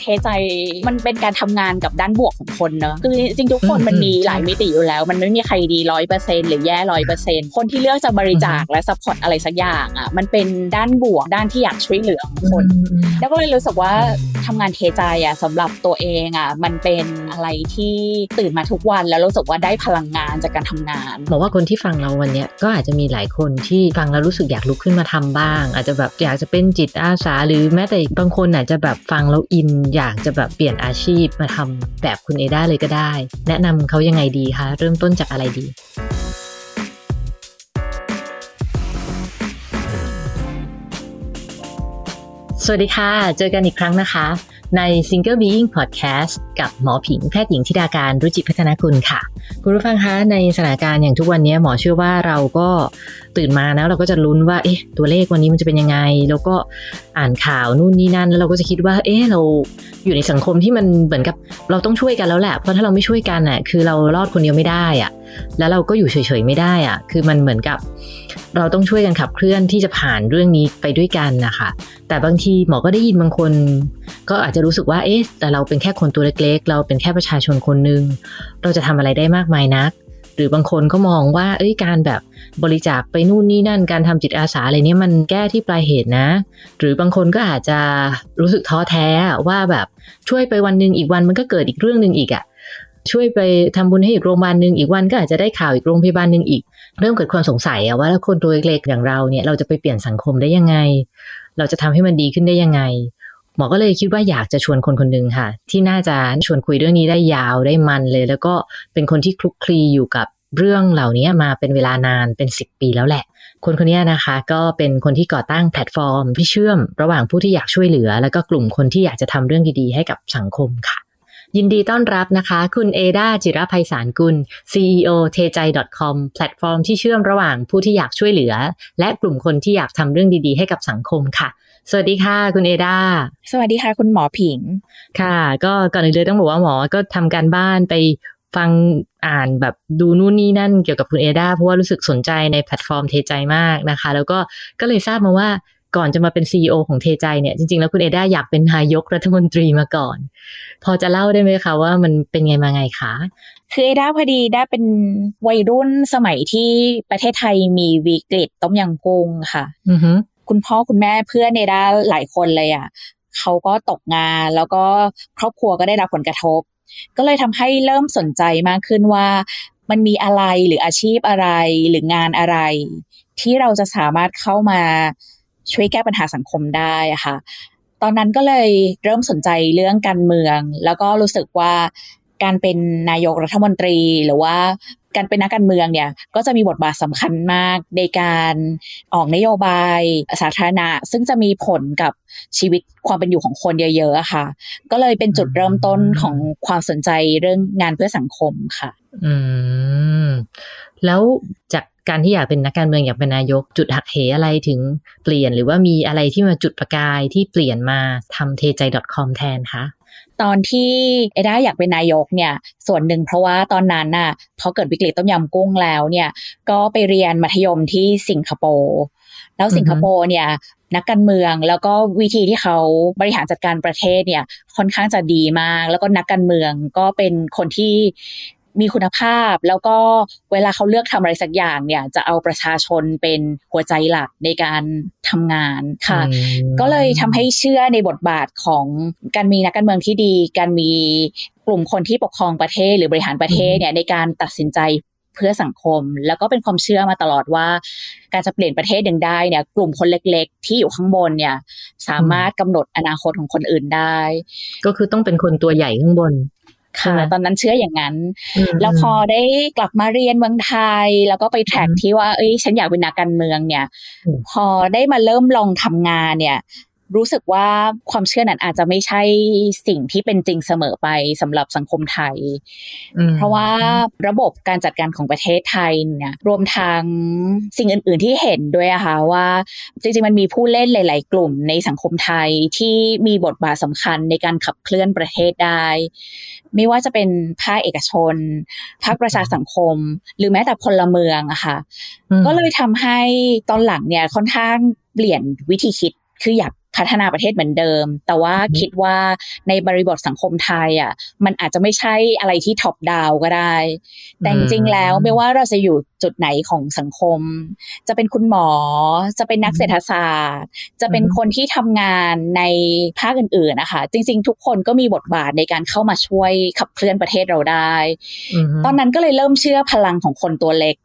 เทใจมันเป็นการทำงานกับด้านบวกของคนเนอะคือจริงๆทุกคนมันมีหลายมิติอยู่แล้ว มันไม่มีใครดีร้อยเปอร์เซ็นต์หรือแย่ร้อยเปอร์เซ็นต์คนที่เลือกจะบริจาคและ support อะไรสักอย่างอะมันเป็นด้านบวกด้านที่อยากช่วยเหลือคน แล้วก็เลยรู้สึกว่าทำงานเทใจอะสำหรับตัวเองอะมันเป็นอะไรที่ตื่นมาทุกวันแล้วรู้สึกว่าได้พลังงานจากการทำงานบอกว่าคนที่ฟังเราวันเนี้ยก็อาจจะมีหลายคนที่ฟังแล้วรู้สึกอยากลุกขึ้นมาทำบ้าง อาจจะแบบอยากจะเป็นจิตอาสาหรือแม้แต่บางคนอาจจะแบบฟังแล้วอินอยากจะแบบเปลี่ยนอาชีพมาทำแบบคุณเอด้าเลยก็ได้ แนะนำเขายังไงดีคะ เริ่มต้นจากอะไรดีสวัสดีค่ะ เจอกันอีกครั้งนะคะ ใน Single Being Podcast กับหมอผิงแพทย์หญิงธิดาการรุจิพัฒนกุลค่ะ คุณผู้ฟังคะในสถานการณ์อย่างทุกวันนี้หมอเชื่อว่าเราก็ ตื่นมาแล้วเราก็จะลุ้นว่าเอ๊ะตัวเลขวันนี้มันจะเป็นยังไง แล้วก็อ่านข่าวนู่นนี่นั่น แล้วเราก็จะคิดว่า เอ๊ะเราอยู่ในสังคมที่มันเหมือนกับเราต้องช่วยกันแล้วแหละเพราะถ้าเราไม่ช่วยกันอะคือเรารอดคนเดียวไม่ได้อะแล้วเราก็อยู่เฉยๆไม่ได้อะคือมันเหมือนกับ เราต้องช่วยกันขับเคลื่อนที่จะผ่านเรื่องนี้ไปด้วยกันนะคะแต่บางทีหมอก็ได้ยินบางคน ก็อาจจะรู้สึกว่าเอ๊ะแต่เราเป็นแค่คนตัวเล็กๆ เราเป็นแค่ประชาชนคนหนึ่งเราจะทำอะไรได้มากมายนัก หรือบางคนก็มองว่าเอ้ยการแบบบริจาคไปนู่นนี่นั่นการทำจิตอาสาอะไรเนี้ยมันแก้ที่ปลายเหตุนะ หรือบางคนก็อาจจะรู้สึกท้อแท้ว่าแบบช่วยไปวันหนึ่งอีกวันมันก็เกิดอีกเรื่องหนึ่งอีกอะช่วยไปทำบุญให้อีกโรงพยาบาลหนึ่งอีกวันก็อาจจะได้ข่าวอีกโรงพยาบาลหนึ่งอีก เริ่มเกิดความสงสัยอะว่าคนตัวเล็กๆอย่างเราเนี่ยเราจะไปเปลี่ยนสังคมได้ยังไง เราจะทำให้มันดีขึ้นได้ยังไง หมอก็เลยคิดว่าอยากจะชวนคนคนหนึ่งค่ะ ที่น่าจะชวนคุยเรื่องนี้ได้ยาวได้มันเลย แล้วก็เป็นคนที่คลุกคลีอยู่กับเรื่องเหล่านี้มาเป็นเวลานานเป็น 10 ปีแล้วแหละ คนคนนี้นะคะ ก็เป็นคนที่ก่อตั้งแพลตฟอร์มที่เชื่อม ระหว่างผู้ที่อยากช่วยเหลือ แล้วก็กลุ่มคนที่อยากจะทำเรื่องดีๆให้กับสังคมค่ะ ยินดีต้อนรับนะคะ คุณเอดาจิรไพศาลกุล CEO เทใจ .com แพลตฟอร์มที่เชื่อมระหว่างผู้ที่อยากช่วยเหลือ และกลุ่มคนที่อยากทำเรื่องดีๆ ให้กับสังคมค่ะ สวัสดีค่ะคุณเอดาสวัสดีค่ะคุณหมอผิง ค่ะ ก็ก่อนอื่นเลยต้องบอกว่าหมอก็ทำการบ้านไปฟังอ่านแบบดูนู่นนี่นั่นเกี่ยวกับคุณเอดาเพราะว่ารู้สึกสนใจในแพลตฟอร์มเทใจมากนะคะ แล้วก็ก็เลยทราบมาว่าก่อนจะมาเป็น CEO ของเทใจเนี่ยจริงๆ แล้วคุณเอดาอยากเป็นนายกรัฐมนตรีมาก่อน พอจะเล่าได้ไหมคะว่ามันเป็นไงมาไงคะคือเอด้าพอดีได้เป็นวัยรุ่นสมัยที่ประเทศไทยมีวิกฤตต้มยำกุ้งค่ะ อือฮึ คุณพ่อคุณแม่เพื่อนเอด้าหลายคนเลยอะเขาก็ตกงานแล้วก็ครอบครัวก็ได้รับผลกระทบ ก็เลยทำให้เริ่มสนใจมากขึ้นว่ามันมีอะไรหรืออาชีพอะไรหรืองานอะไร ที่เราจะสามารถเข้ามาช่วยแก้ปัญหาสังคมได้อะค่ะ ตอนนั้นก็เลยเริ่มสนใจเรื่องการเมือง แล้วก็รู้สึกว่าการเป็นนายกรัฐมนตรี หรือว่า การเป็นนักการเมืองเนี่ยก็จะมีบทบาทสำคัญมากในการออกนโยบายสาธารณะ ซึ่งจะมีผลกับชีวิตความเป็นอยู่ของคนเยอะๆค่ะ ก็เลยเป็นจุดเริ่มต้นของความสนใจเรื่องงานเพื่อสังคมค่ะ อืมแล้วจากการที่อยากเป็นนักการเมืองอยากเป็นนายก จุดหักเหอะไรถึงเปลี่ยน หรือว่ามีอะไรที่มาจุดประกายที่เปลี่ยนมาทำเทใจ .com แทนคะ ตอนที่เอด้าอยากเป็นนายกเนี่ยส่วนหนึ่งเพราะว่าตอนนั้นน่ะพอเกิดวิกฤตต้มยำกุ้งแล้วเนี่ยก็ไปเรียนมัธยมที่สิงคโปร์แล้วสิงคโปร์เนี่ยนักการเมืองแล้วก็วิธีที่เขาบริหารจัดการประเทศเนี่ยค่อนข้างจะดีมาก แล้วก็นักการเมืองก็เป็นคนที่ มีคุณภาพ แล้วก็เวลาเขาเลือกทำอะไรสักอย่างเนี่ย จะเอาประชาชนเป็นหัวใจหลักในการทำงานค่ะอืมก็เลยทำให้เชื่อในบทบาทของการมีนักการเมืองที่ดี การมีกลุ่มคนที่ปกครองประเทศหรือบริหารประเทศเนี่ยในการตัดสินใจเพื่อสังคม แล้วก็เป็นความเชื่อมาตลอดว่า การจะเปลี่ยนประเทศหนึ่งได้เนี่ย กลุ่มคนเล็ก ๆ ที่อยู่ข้างบนเนี่ย สามารถกำหนดอนาคตของคนอื่นได้ ก็คือต้องเป็นคนตัวใหญ่ข้างบน ใช่ค่ะไหมตอนนั้นเชื่ออย่างนั้นมแล้วพอได้กลับมาเรียนเมืองไทย แล้วก็ไปแทร็กอืมที่ว่าเอ้ยฉันอยากเป็นนักการเมืองเนี่ยอืมพอได้มาเริ่มลองทำงานเนี่ย รู้สึกว่าความเชื่อนั้นอาจจะไม่ใช่สิ่งที่เป็นจริงเสมอไปสำหรับสังคมไทย เพราะว่าระบบการจัดการของประเทศไทยเนี่ยรวมทางสิ่งอื่น ๆ ที่เห็นด้วยอะค่ะว่า จริง ๆ มันมีผู้เล่นหลาย ๆ กลุ่มในสังคมไทยที่มีบทบาทสำคัญในการขับเคลื่อนประเทศได้ ไม่ว่าจะเป็นภาคเอกชนภาคประชาสังคม หรือแม้แต่พลเมืองอะค่ะก็เลยทำให้ตอนหลังเนี่ยค่อนข้างเปลี่ยนวิธีคิด คืออยากพัฒนาประเทศเหมือนเดิม แต่ว่าคิดว่าในบริบทสังคมไทยอะ มันอาจจะไม่ใช่อะไรที่ท็อปดาวก็ได้ แต่จริงๆแล้วไม่ว่าเราจะอยู่จุดไหนของสังคม จะเป็นคุณหมอ จะเป็นนักเศรษฐศาสตร์ จะเป็นคนที่ทำงานในภาคอื่นๆนะคะ จริง ๆ ทุกคนก็มีบทบาทในการเข้ามาช่วยขับเคลื่อนประเทศเราได้ ตอนนั้นก็เลยเริ่มเชื่อพลังของคนตัวเล็ก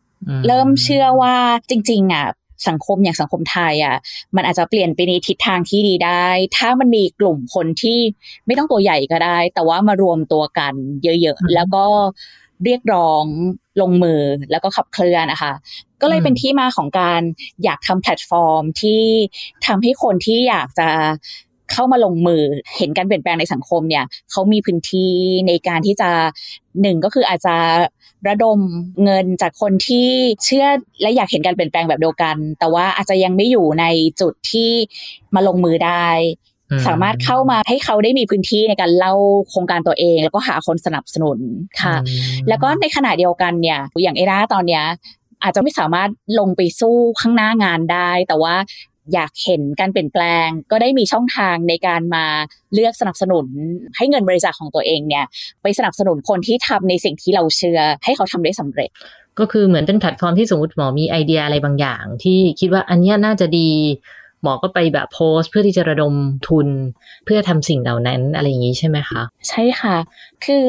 เริ่มเชื่อว่าจริง ๆ อะ สังคมอย่างสังคมไทยอะมันอาจจะเปลี่ยนไปในทิศทางที่ดีได้ ถ้ามันมีกลุ่มคนที่ไม่ต้องตัวใหญ่ก็ได้ แต่ว่ามารวมตัวกันเยอะๆ แล้วก็เรียกร้องลงมือแล้วก็ขับเคลื่อนนะคะก็เลยเป็นที่มาของการอยากทำแพลตฟอร์มที่ทำให้คนที่อยากจะ เข้ามาลงมือเห็นการเปลี่ยนแปลงในสังคมเนี่ยเขามีพื้นที่ในการที่จะหนึ่งก็คืออาจจะระดมเงินจากคนที่เชื่อและอยากเห็นการเปลี่ยนแปลงแบบเดียวกัน แต่ว่าอาจจะยังไม่อยู่ในจุดที่มาลงมือได้ สามารถเข้ามาให้เขาได้มีพื้นที่ในการเล่าโครงการตัวเอง แล้วก็หาคนสนับสนุนค่ะ แล้วก็ในขณะเดียวกันเนี่ยอย่างเอราตอนเนี้ยอาจจะไม่สามารถลงไปสู้ข้างหน้างานได้ แต่ว่า อยากเห็นการเปลี่ยนแปลง ก็ได้มีช่องทางในการมาเลือกสนับสนุน ให้เงินบริจาคของตัวเองเนี่ย ไปสนับสนุนคนที่ทำในสิ่งที่เราเชื่อ ให้เขาทำได้สำเร็จ ก็คือเหมือนเป็นแพลตฟอร์มที่สมมติหมอมีไอเดียอะไรบางอย่าง ที่คิดว่าอันนี้น่าจะดี หมอก็ไปแบบโพสเพื่อที่จะระดมทุน เพื่อทำสิ่งเหล่านั้นอะไรอย่างนี้ใช่ไหมคะ ใช่ค่ะ คือ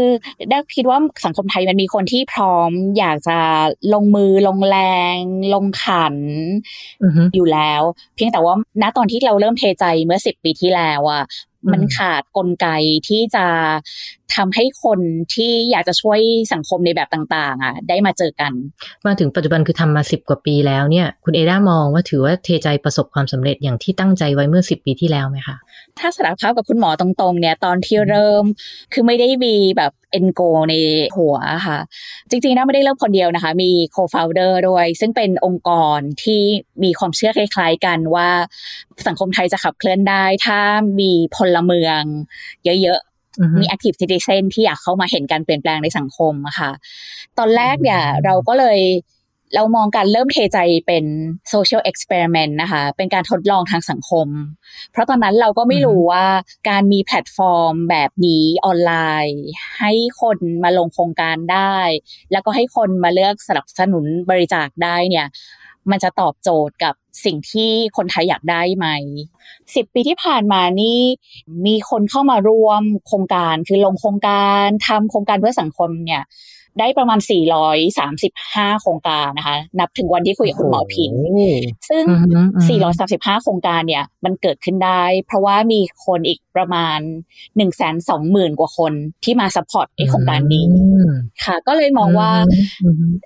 ได้คิดว่าสังคมไทยมันมีคนที่พร้อม อยากจะลงมือลงแรง ลงขันอยู่แล้ว เพียงแต่ว่าณตอนที่เราเริ่มเทใจเมื่อสิบปีที่แล้วอะ มันขาดกลไกที่จะทำให้คนที่อยากจะช่วยสังคมในแบบต่างๆ อะ ได้มาเจอกัน มาถึงปัจจุบันคือทำมาสิบกว่าปีแล้วเนี่ย คุณเอด้ามองว่าถือว่าเทใจประสบความสำเร็จอย่างที่ตั้งใจไว้เมื่อสิบปีที่แล้วไหมคะถ้าสารภาพกับคุณหมอตรงๆ เนี่ยตอนที่เริ่มคือไม่ได้มีแบบ เอ็นโกในหัวค่ะ จริงๆนะไม่ได้เริ่มคนเดียวนะคะ มีโคฟาวเดอร์ด้วย ซึ่งเป็นองค์กรที่มีความเชื่อคล้ายๆกันว่าสังคมไทยจะขับเคลื่อนได้ ถ้ามีพลเมือง เยอะๆมี active citizen ที่อยากเข้ามาเห็นการเปลี่ยนแปลงในสังคมอะค่ะ ตอนแรกเนี่ยเราก็เลย เรามองการเริ่มเทใจเป็นsocial experiment นะคะ เป็นการทดลองทางสังคม เพราะตอนนั้นเราก็ไม่รู้ว่าการมีแพลตฟอร์มแบบนี้ออนไลน์ ให้คนมาลงโครงการได้ แล้วก็ให้คนมาเลือกสนับสนุนบริจาคได้เนี่ยมันจะตอบโจทย์กับสิ่งที่คนไทยอยากได้ไหมสิบปีที่ผ่านมานี่มีคนเข้ามาร่วมโครงการคือลงโครงการทำโครงการเพื่อสังคมเนี่ย ได้ประมาณ 435 โครงการนะคะ นับถึงวันที่คุยกับคุณหมอผิงซึ่ง 435 โครงการเนี่ย มันเกิดขึ้นได้ เพราะว่ามีคนอีกประมาณ 120,000 กว่าคนที่มา support ไอ้โครงการนี้ค่ะ ก็เลยมองว่า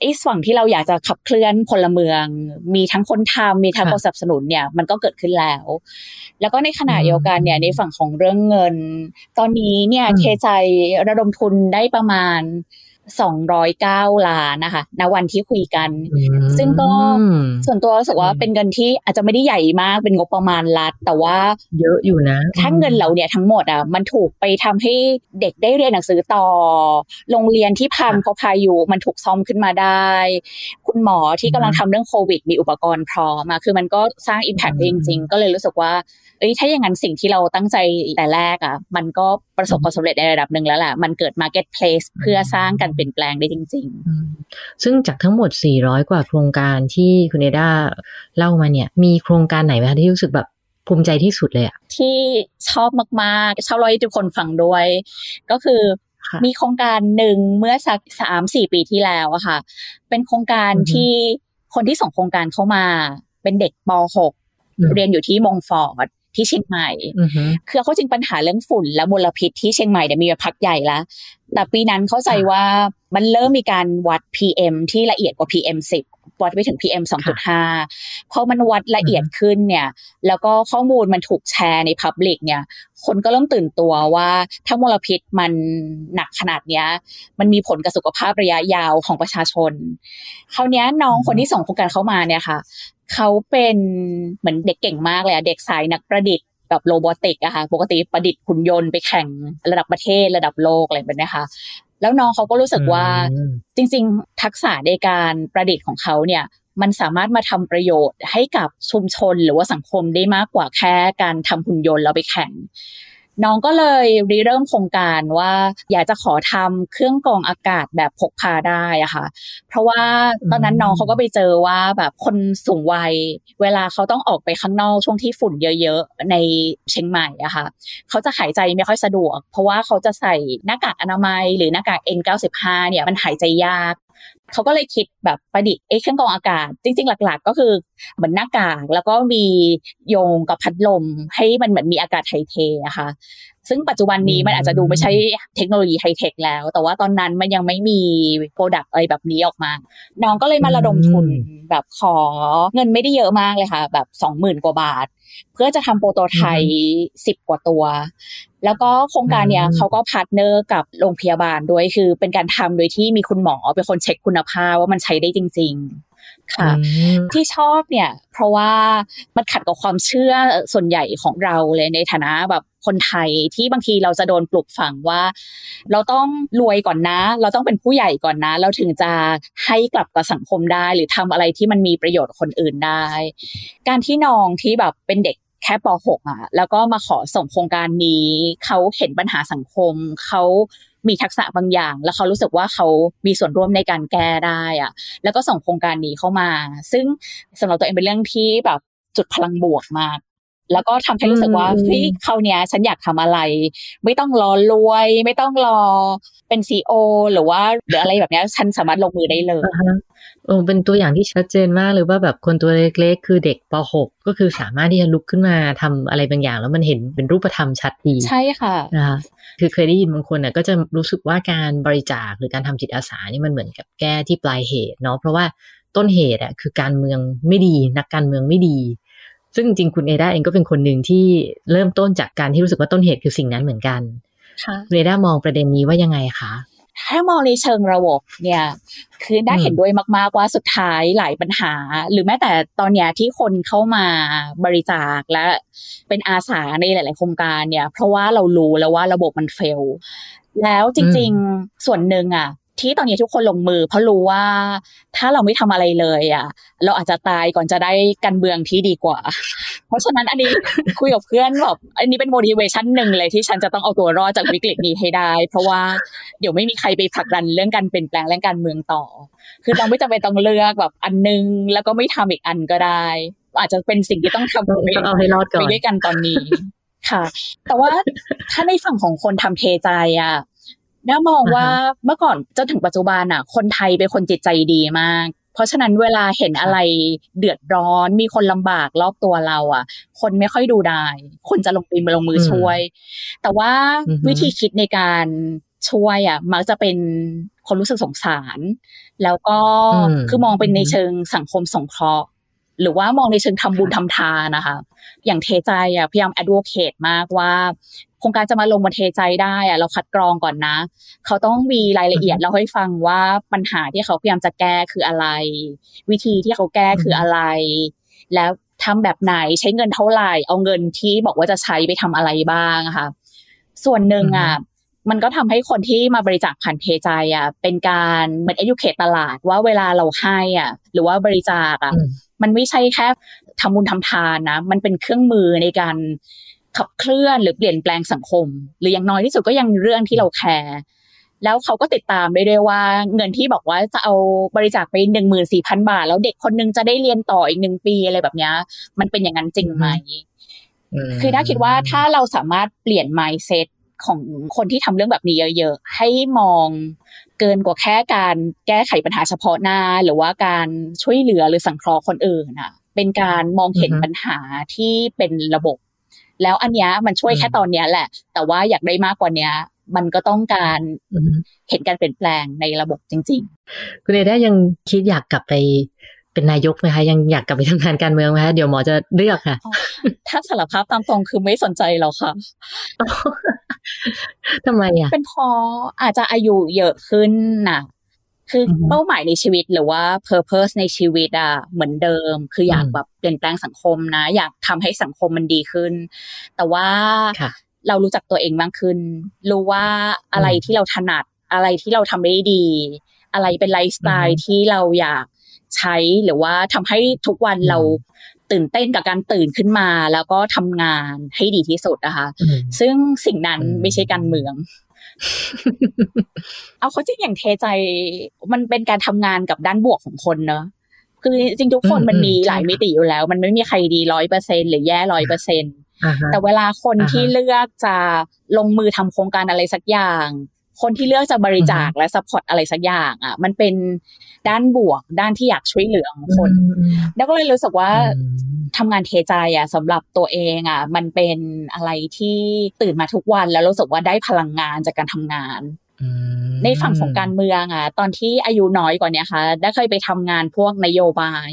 ไอ้ฝั่งที่เราอยากจะขับเคลื่อนพลเมือง มีทั้งคนทำมีทั้งคนสนับสนุนเนี่ย มันก็เกิดขึ้นแล้ว แล้วก็ในขณะเดียวกันเนี่ยในฝั่งของเรื่องเงิน ตอนนี้เนี่ยเทใจระดมทุนได้ประมาณ สองร้อยเก้าล้านนะคะ ณ วันที่คุยกัน ซึ่งก็ส่วนตัวรู้สึกว่าเป็นเงินที่อาจจะไม่ได้ใหญ่มาก เป็นงบประมาณรัฐ แต่ว่าเยอะอยู่นะ ถ้าเงินเหล่านี้ทั้งหมดอะ มันถูกไปทำให้เด็กได้เรียนหนังสือต่อ โรงเรียนที่พังเพราะพายุมันถูกซ่อมขึ้นมาได้ คุณหมอที่กำลังทำเรื่องโควิด มีอุปกรณ์พร้อมมาคือมันก็สร้างอิมแพกจริง ๆ ก็เลยรู้สึกว่า เอ้ย ถ้าอย่างนั้นสิ่งที่เราตั้งใจแต่แรกอะ มันก็ประสบความสำเร็จในระดับหนึ่งแล้วแหละ มันเกิด marketplace เพื่อสร้างการเปลี่ยนแปลงได้จริง ๆ ซึ่งจากทั้งหมด 400 กว่าโครงการที่คุณเอดาเล่ามาเนี่ย มีโครงการไหนไหมคะที่รู้สึกแบบภูมิใจที่สุดเลยอะที่ชอบมากๆชอบเล่าทุกคนฟังด้วย ก็คือมีโครงการหนึ่งเมื่อสักสามสี่ปีที่แล้วอะค่ะ เป็นโครงการที่คนที่ส่งโครงการเข้ามา เป็นเด็กป .6 เรียนอยู่ที่มงฟอร์ด ที่เชียงใหม่คือเขาจริงปัญหาเรื่องฝุ่นและมลพิษที่เชียงใหม่เนี่ยมีมาพักใหญ่แล้วแต่ปีนั้นเข้าใจว่ามันเริ่มมีการวัด PM ที่ละเอียดกว่า PM 10 วัดไปถึง PM 2.5 พอมันวัดละเอียดขึ้นเนี่ย แล้วก็ข้อมูลมันถูกแชร์ในพับลิกเนี่ย คนก็เริ่มตื่นตัวว่าถ้ามลพิษมันหนักขนาดเนี้ย มันมีผลกับสุขภาพระยะยาวของประชาชน คราวนี้น้องคนที่ส่งโครงการเข้ามาเนี่ยค่ะ เขาเป็นเหมือนเด็กเก่งมากเลยอะเด็กสายนักประดิษฐ์แบบโรบอติกอะค่ะ ปกติประดิษฐ์หุ่นยนต์ไปแข่งระดับประเทศระดับโลกอะไรแบบนี้ค่ะ แล้วน้องเขาก็รู้สึกว่าจริง ๆ ทักษะในการประดิษฐ์ของเขาเนี่ยมันสามารถมาทำประโยชน์ให้กับชุมชนหรือว่าสังคมได้มากกว่าแค่การทำหุ่นยนต์แล้วไปแข่ง น้องก็เลยริเริ่มโครงการว่าอยากจะขอทำเครื่องกรองอากาศแบบพกพาได้อะค่ะ เพราะว่าตอนนั้นน้องเขาก็ไปเจอว่าแบบคนสูงวัย เวลาเขาต้องออกไปข้างนอกช่วงที่ฝุ่นเยอะๆ ในเชียงใหม่อะค่ะเขาจะหายใจไม่ค่อยสะดวก เพราะว่าเขาจะใส่หน้ากากอนามัยหรือหน้ากาก N95 เนี่ยมันหายใจยาก เขาก็เลยคิดแบบประดิษฐ์ไอ้เครื่องกรองอากาศ จริง ๆ หลัก ๆ ก็คือเหมือนหน้ากากแล้วก็มีโยงกับพัดลมให้มันเหมือนมีอากาศถ่ายเทอะค่ะ ซึ่งปัจจุบันนี้มันอาจจะดูไม่ใช่เทคโนโลยีไฮเทคแล้ว แต่ว่าตอนนั้นมันยังไม่มี product อะไรแบบนี้ออกมา น้องก็เลยมาระดมทุนแบบขอเงินไม่ได้เยอะมากเลยค่ะ แบบสองหมื่นกว่าบาท เพื่อจะทำ prototype สิบกว่าตัว แล้วก็โครงการเนี้ยเขาก็ partner กับโรงพยาบาลด้วยคือเป็นการทำโดยที่มีคุณหมอเป็นคนเช็คคุณภาพว่ามันใช้ได้จริง ๆค่ะที่ชอบเนี่ย เพราะว่ามันขัดกับความเชื่อส่วนใหญ่ของเราเลยในฐานะแบบ คนไทยที่บางทีเราจะโดนปลุกฝังว่า เราต้องรวยก่อนนะ เราต้องเป็นผู้ใหญ่ก่อนนะ เราถึงจะให้กลับกับสังคมได้หรือทำอะไรที่มันมีประโยชน์คนอื่นได้ การที่น้องที่แบบเป็นเด็กแค่ป .6 อะ แล้วก็มาขอส่งโครงการนี้ เขาเห็นปัญหาสังคม เขามีทักษะบางอย่าง แล้วเขารู้สึกว่าเขามีส่วนร่วมในการแก้ได้อะ แล้วก็ส่งโครงการนี้เข้ามา ซึ่งสำหรับตัวเองเป็นเรื่องที่แบบจุดพลังบวกมาก แล้วก็ทำให้รู้สึกว่าเฮ้ยเขาเนี้ยฉันอยากทำอะไร ไม่ต้องรอรวย ไม่ต้องรอเป็นซีอหรือว่าหรืออะไรแบบนี้ฉันสามารถลงมือได้เลยโอ้เป็นตัวอย่างที่ชัดเจนมากเลยว่าแบบคนตัวเล็กๆ คือเด็กป .6 ก็คือสามารถที่จะลุกขึ้นมาทำอะไรบางอย่าง แล้วมันเห็นเป็นรูปธรรมชัดดี ใช่ค่ะนะคะคือเคยได้ยินบางคนน่ะก็จะรู้สึกว่าการบริจาคหรือการทำจิตอาสานี่มันเหมือนกับแก้ที่ปลายเหตุเนาะเพราะว่าต้นเหตุอะคือการเมืองไม่ดีนักการเมืองไม่ดี ซึ่งจริงคุณเอดาเองก็เป็นคนหนึ่งที่เริ่มต้นจากการที่รู้สึกว่าต้นเหตุคือสิ่งนั้นเหมือนกันคุณเอดามองประเด็นนี้ว่ายังไงคะถ้ามองในเชิงระบบเนี่ย คือได้เห็นด้วยมากๆว่าสุดท้ายหลายปัญหา หรือแม้แต่ตอนเนี้ยที่คนเข้ามาบริจาคและเป็นอาสาในหลาย ๆ โครงการเนี่ย เพราะว่าเรารู้แล้วว่าระบบมันเฟลแล้วจริง ๆ ส่วนหนึ่งอะ ที่ตอนนี้ทุกคนลงมือ เพราะรู้ว่าถ้าเราไม่ทำอะไรเลยอะ เราอาจจะตายก่อนจะได้การเมืองที่ดีกว่า เพราะฉะนั้นอันนี้คุยกับเพื่อนแบบอันนี้เป็น motivation หนึ่งเลยที่ฉันจะต้องเอาตัวรอดจากวิกฤตนี้ให้ได้ เพราะว่าเดี๋ยวไม่มีใครไปผลักดันเรื่องการเปลี่ยนแปลงเรื่องการเมืองต่อ คือเราไม่จำเป็นต้องเลือกแบบอันนึง แล้วก็ไม่ทำอีกอันก็ได้ อาจจะเป็นสิ่งที่ต้องทำไปเอาให้รอดก่อนไปด้วยกันตอนนี้ค่ะ แต่ว่าถ้าในฝั่งของคนทำเทใจอะ น่ามองว่าเมื่อก่อนจนถึงปัจจุบันอะ คนไทยเป็นคนจิตใจดีมาก เพราะฉะนั้นเวลาเห็นอะไรเดือดร้อน มีคนลำบากรอบตัวเรา อะ คนไม่ค่อยดูได้คนจะลงปีนลงมือช่วย แต่ว่าวิธีคิดในการช่วยอะ มักจะเป็นคนรู้สึกสงสาร แล้วก็คือมองเป็นในเชิงสังคมสงเคราะห์ หรือว่ามองในเชิงทำบุญทำทานนะคะ อย่างเทใจอะพยายาม advocate มากว่าโครงการจะมาลงมาเทใจได้อะเราคัดกรองก่อนนะ เขาต้องมีรายละเอียดเราให้ฟังว่าปัญหาที่เขาพยายามจะแก้คืออะไร วิธีที่เขาแก้คืออะไร แล้วทำแบบไหนใช้เงินเท่าไหร่ เอาเงินที่บอกว่าจะใช้ไปทำอะไรบ้างค่ะส่วนหนึ่งอะมันก็ทำให้คนที่มาบริจาคผ่านเพใจอะเป็นการเหมือน educate ตลาดว่าเวลาเราให้อะ หรือว่าบริจาคอะ มันไม่ใช่แค่ทำบุญทำทานนะ มันเป็นเครื่องมือในการขับเคลื่อนหรือเปลี่ยนแปลงสังคม หรืออย่างน้อยที่สุดก็ยังเรื่องที่เราแคร์แล้วเขาก็ติดตามได้ด้วยว่าเงินที่บอกว่าจะเอาบริจาคไปหนึ่งหมื่นสี่พันบาท แล้วเด็กคนนึงจะได้เรียนต่ออีกหนึ่งปีอะไรแบบนี้มันเป็นอย่างนั้นจริงไหมคือถ้าคิดว่าถ้าเราสามารถเปลี่ยน mindset ของคนที่ทำเรื่องแบบนี้เยอะ ๆ ให้มองเกินกว่าแค่การแก้ไขปัญหาเฉพาะหน้า หรือว่าการช่วยเหลือหรือสังเคราะห์คนอื่นน่ะเป็นการมองเห็นปัญหาที่เป็นระบบ แล้วอันนี้มันช่วยแค่ตอนนี้แหละ แต่ว่าอยากได้มากกว่านี้มันก็ต้องการเห็นการเปลี่ยนแปลงในระบบจริง ๆ คุณเอได้ยังคิดอยากกลับไปเป็นนายกไหมคะยังอยากกลับไปทำงานการเมืองไหมคะเดี๋ยวหมอจะเลือกค่ะ ถ้าสารภาพตามตรงคือไม่สนใจแล้วค่ะ ทำไมอะ เป็นเพราะอาจจะอายุเยอะขึ้นน่ะคือออฮึเป้าหมายในชีวิตหรือว่า purpose ในชีวิตอะเหมือนเดิม คืออยากอืมแบบเปลี่ยนแปลงสังคมนะ อยากทำให้สังคมมันดีขึ้น แต่ว่าค่ะเรารู้จักตัวเองมากขึ้น รู้ว่าอะไรอืมที่เราถนัดอะไรที่เราทำได้ดี อะไรเป็นไลฟ์สไตอือล์ฮึที่เราอยากใช้หรือว่าทำให้ทุกวันอืมเรา ตื่นเต้นกับการตื่นขึ้นมา แล้วก็ทำงานให้ดีที่สุดนะคะอืมซึ่งสิ่งนั้นอืมไม่ใช่การเมือง เอาเขาจริงอย่างเทใจ มันเป็นการทำงานกับด้านบวกของคนเนอะคือจริงๆทุกคนอืมมันมีอืมหลายใช่ค่ะมิติอยู่แล้ว มันไม่มีใครดีร้อยเปอร์เซ็นหรือแย่ร้อยเปอร์เซ็นอ่าฮะแต่เวลาคนอ่าฮะที่เลือกจะลงมือทำโครงการอะไรสักอย่าง คนที่เลือกจะบริจาคอือฮึและ support อะไรสักอย่าง อะ มันเป็นด้านบวก ด้านที่อยากช่วยเหลือของคนอืมอืมแล้วก็เลยรู้สึกว่าอืมทำงานเทใจอะสำหรับตัวเองอะ มันเป็นอะไรที่ตื่นมาทุกวันแล้วรู้สึกว่าได้พลังงานจากการทำงานอืมในฝั่งของการเมืองอะ ตอนที่อายุน้อยกว่าเนี้ยค่ะ ได้เคยไปทำงานพวกนโยบาย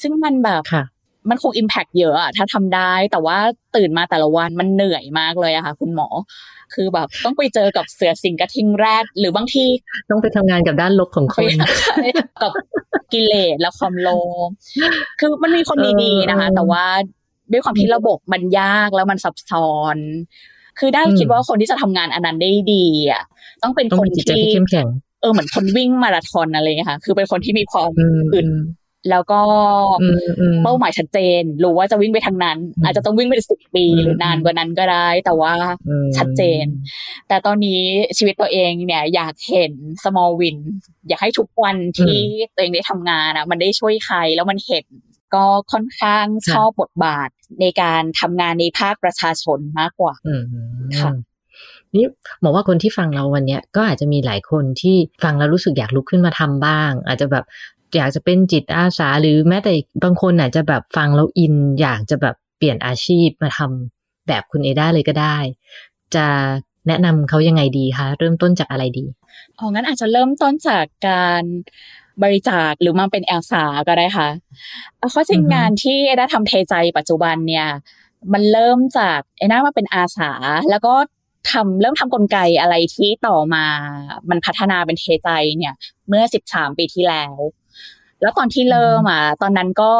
ซึ่งมันแบบค่ะ มันคงอิมแพกเยอะอะถ้าทำได้ แต่ว่าตื่นมาแต่ละวันมันเหนื่อยมากเลยอะค่ะ คุณหมอ คือแบบต้องไปเจอกับเสือสิงกระทิงแรด หรือบางทีต้องไปทำงานกับด้านลบของคนใช่กับกิเลสและความโลภคือมันมีคนดีๆนะคะเออแต่ว่าด้วยความที่ระบบมันยากแล้วมันซับซ้อน คือได้อืมคิดว่าคนที่จะทำงานอันนั้นได้ดีอะต้องเป็นต้องคนมีจิตใจที่ที่เข้มแข็งเออเหมือนคนวิ่งมาราธอนอะไรเงี้ยค่ะ คือเป็นคนที่มีความอืมอึด แล้วก็อืมอืมเป้าหมายชัดเจน รู้ว่าจะวิ่งไปทางนั้นอืมอาจจะต้องวิ่งไปสิบปีอืมหรือนานกว่านั้นก็ได้ แต่ว่าอืมชัดเจน แต่ตอนนี้ชีวิตตัวเองเนี่ย อยากเห็น small win อยากให้ทุกวันที่ตัวเองได้ทำงานอะ มันได้ช่วยใครแล้วมันเห็นก็ค่อนข้างชอบบทบาทในการทำงานในภาคประชาชนมากกว่าอืมค่ะนี่บอกว่าคนที่ฟังเราวันเนี้ยก็อาจจะมีหลายคนที่ฟังแล้วรู้สึกอยากลุกขึ้นมาทำบ้าง อาจจะแบบ อยากจะเป็นจิตอาสาหรือแม้แต่บางคนอาจจะแบบฟังแล้วอิน อยากจะแบบเปลี่ยนอาชีพมาทำแบบคุณเอด้าเลยก็ได้ จะแนะนำเขายังไงดีคะเริ่มต้นจากอะไรดีอ๋องั้นอาจจะเริ่มต้นจากการบริจาคหรือมาเป็นแอลสาก็ได้ค่ะเอาข้อจริงอือฮึงานที่เอด้าทำเทใจปัจจุบันเนี่ย มันเริ่มจากเอด้ามาเป็นอาสา แล้วก็ทำเริ่มทำกลไกอะไรที่ต่อมา มันพัฒนาเป็นเทใจเนี่ย เมื่อ 13 ปีที่แล้ว แล้วตอนที่เริ่มอะตอนนั้นก็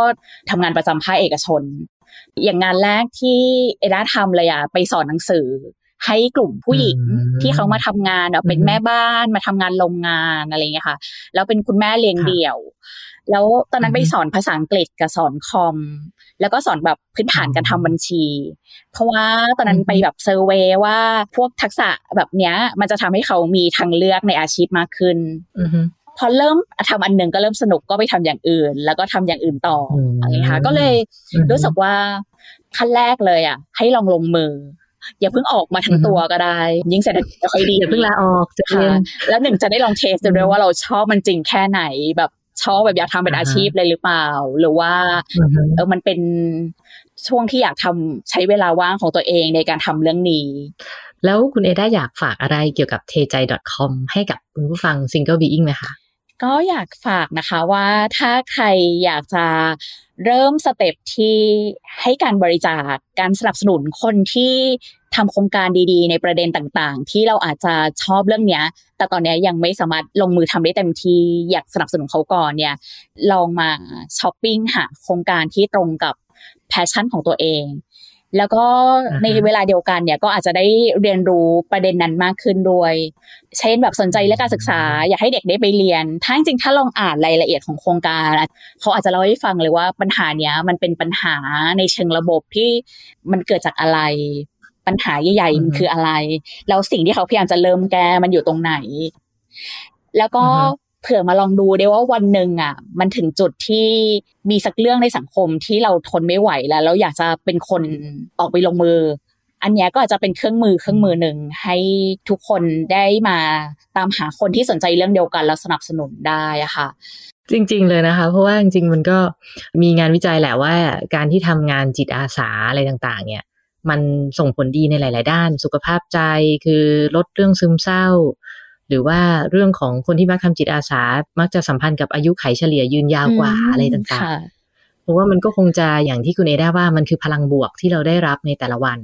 ทำงานประจำภาคเอกชน อย่างงานแรกที่เอด้าทำเลยอะไปสอนหนังสือ ให้กลุ่มผู้หญิงอืมที่เขามาทำงานอะเป็นอือฮึแม่บ้านมาทำงานโรงงานอะไรอย่างเงี้ยค่ะ แล้วเป็นคุณแม่เลี้ยงค่ะเดี่ยว แล้วตอนนั้นอือฮึไปสอนภาษาอังกฤษกับสอนคอม แล้วก็สอนแบบพื้นฐานการทำบัญชี เพราะว่าตอนนั้นอือฮึไปแบบเซอร์เวยว่าพวกทักษะแบบเนี้ย มันจะทำให้เขามีทางเลือกในอาชีพมากขึ้นอือฮึ พอเริ่มทำอันหนึ่งก็เริ่มสนุกก็ไปทำอย่างอื่น แล้วก็ทำอย่างอื่นต่ออมอะไรอย่างเงี้ยค่ะก็เลยอือฮึรู้สึกว่าขั้นแรกเลยอะ ให้ลองลงมือ อย่าเพิ่งออกมาทั้งอือฮึตัวก็ได้ ยิ่งเศรษฐกิจไม่ค่อยดีอย่าเพิ่งลาออกจะค่ะเรียนแล้วหนึ่งจะได้ลองเทสดูด้วยว่าเราชอบมันจริงแค่ไหนแบบชอบแบบอยากทำเป็นอ่าฮะอาชีพเลยหรือเปล่า หรือว่าอือฮึเออมันเป็นช่วงที่อยากทำใช้เวลาว่างของตัวเองในการทำเรื่องนี้ แล้วคุณเอด้าอยากฝากอะไรเกี่ยวกับเทใจ .com ให้กับคุณผู้ฟัง Single Being ไหมคะ ก็อยากฝากนะคะว่าถ้าใครอยากจะเริ่มสเต็ปที่ให้การบริจาคการสนับสนุนคนที่ทำโครงการดีๆ ในประเด็นต่างๆ ที่เราอาจจะชอบเรื่องเนี้ย แต่ตอนนี้ยังังไม่สามารถลงมือทำได้เต็มที่อยากสนับสนุนเขาก่อนเนี่ยลองมาช้อปปิ้งหาโครงการที่ตรงกับ passion ของตัวเอง แล้วก็อ่าฮะในเวลาเดียวกันเนี่ยก็อาจจะได้เรียนรู้ประเด็นนั้นมากขึ้นด้วยเช่นแบบสนใจเรื่องการศึกษา อยากให้เด็กได้ไปเรียน ถ้าจริงๆถ้าลองอ่านรายละเอียดของโครงการอะเขาอาจจะเล่าให้ฟังเลยว่าปัญหาเนี้ยมันเป็นปัญหาในเชิงระบบที่มันเกิดจากอะไร ปัญหาใหญ่ๆมันคืออะไร แล้วสิ่งที่เขาพยายามจะเริ่มแก้มันอยู่ตรงไหน แล้วก็อือฮึ เผื่อมาลองดูได้ว่าวันหนึ่งอะ มันถึงจุดที่มีสักเรื่องในสังคมที่เราทนไม่ไหวแล้วแล้วอยากจะเป็นคนออกไปลงมือ อันเนี้ยก็อาจจะเป็นเครื่องมือเครื่องมือหนึ่งให้ทุกคนได้มาตามหาคนที่สนใจเรื่องเดียวกันแล้วสนับสนุนได้อะค่ะจริง ๆ เลยนะคะ เพราะว่าจริง ๆ มันก็มีงานวิจัยแหละว่า การที่ทำงานจิตอาสาอะไรต่างๆ เนี่ย มันส่งผลดีในหลาย ๆ ด้าน สุขภาพใจคือลดเรื่องซึมเศร้า หรือว่าเรื่องของคนที่มักทำจิตอาสา มักจะสัมพันธ์กับอายุไขเฉลี่ยยืนยาวกว่าอะไรต่างๆเพ ราะว่ามันก็คงจะอย่างที่คุณเอได้ว่ามันคือพลังบวกที่เราได้รับในแต่ละวัน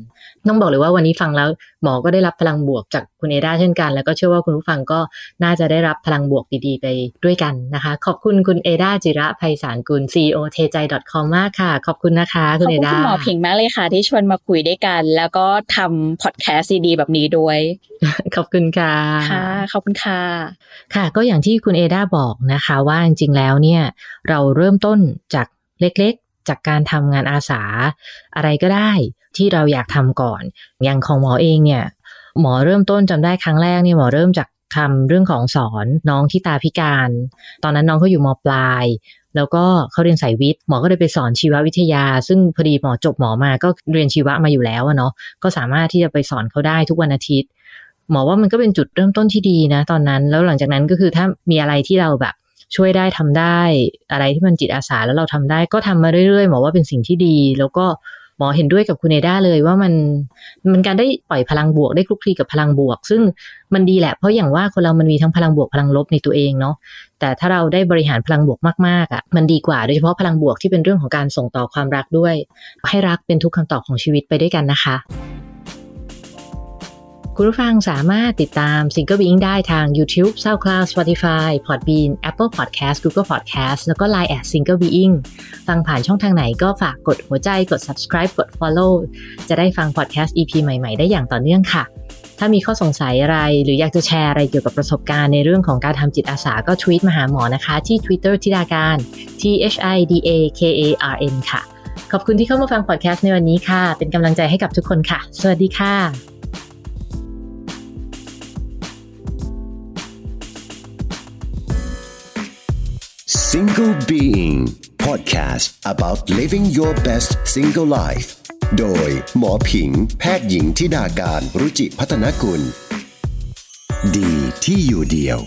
ต้องบอกเลยว่าวันนี้ฟังแล้วหมอก็ได้รับพลังบวกจากคุณเอด้าเช่นกัน แล้วก็เชื่อว่าคุณผู้ฟังก็น่าจะได้รับพลังบวกดีๆ ไปด้วยกันนะคะ ขอบคุณคุณเอด้าจิระภัยสารกุล CEO เทใจ .com มากค่ะ ขอบคุณนะคะคุณเอด้าขอบคุณหมอผิงมากเลยค่ะ ที่ชวนมาคุยด้วยกัน แล้วก็ทำพอดแคสต์ดีๆแบบนี้ด้วย ขอบคุณค่ะค่ะขอบคุณค่ะค่ะ ก็อย่างที่คุณเอด้าบอกนะคะ ว่าจริงๆแล้วเนี่ยเราเริ่มต้นจาก เล็กๆ จากการทำงานอาสา อะไรก็ได้ที่เราอยากทำก่อน อย่างของหมอเองเนี่ย หมอเริ่มต้นจำได้ครั้งแรกเนี่ยหมอเริ่มจากทำเรื่องของสอนน้องที่ตาพิการ ตอนนั้นน้องเขาอยู่มปลาย แล้วก็เขาเรียนสายวิทย์หมอก็เลยไปสอนชีววิทยา ซึ่งพอดีหมอจบหมอมาก็เรียนชีวะมาอยู่แล้วเนาะก็สามารถที่จะไปสอนเขาได้ทุกวันอาทิตย์ หมอว่ามันก็เป็นจุดเริ่มต้นที่ดีนะ ตอนนั้นแล้วหลังจากนั้นก็คือถ้ามีอะไรที่เราแบบ ช่วยได้ทำได้อะไรที่มันจิตอาสาแล้วเราทำได้ก็ทำมาเรื่อยๆหมอว่าเป็นสิ่งที่ดี แล้วก็หมอเห็นด้วยกับคุณเอด้าเลยว่ามันมันการได้ปล่อยพลังบวกได้คลุกคลีกับพลังบวก ซึ่งมันดีแหละเพราะอย่างว่าคนเรามันมีทั้งพลังบวกพลังลบในตัวเองเนาะแต่ถ้าเราได้บริหารพลังบวกมากๆอะ่ะมันดีกว่าโดยเฉพาะพลังบวกที่เป็นเรื่องของการส่งต่อความรักด้วย ให้รักเป็นทุกคำตอบของชีวิตไปด้วยกันนะคะ คุณผู้ฟังสามารถติดตาม Single Being ได้ทาง YouTube, SoundCloud, Spotify, Podbean, Apple Podcast, Google Podcast แล้วก็ Line at Single Being ฟังผ่านช่องทางไหนก็ฝากกดหัวใจกด subscribe กด follow จะได้ฟัง podcast EP ใหม่ ๆ ได้อย่างต่อเนื่องค่ะ ถ้ามีข้อสงสัยอะไร หรืออยากจะแชร์อะไรเกี่ยวกับประสบการณ์ในเรื่องของการทำจิตอาสาก็ทวีตมาหาหมอนะคะ ที่ Twitter ทิดาการ T H I D A K A R N ค่ะ ขอบคุณที่เข้ามาฟังพอดแคสต์ในวันนี้ค่ะ เป็นกำลังใจให้กับทุกคนค่ะ สวัสดีค่ะ Single Being Podcast about living your best single life โดยหมอผิง แพทย์หญิงทิดาการรุจิพัฒนกุล ดีที่อยู่เดียว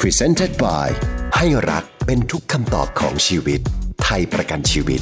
Presented by ให้รักเป็นทุกคำตอบของชีวิต ไทยประกันชีวิต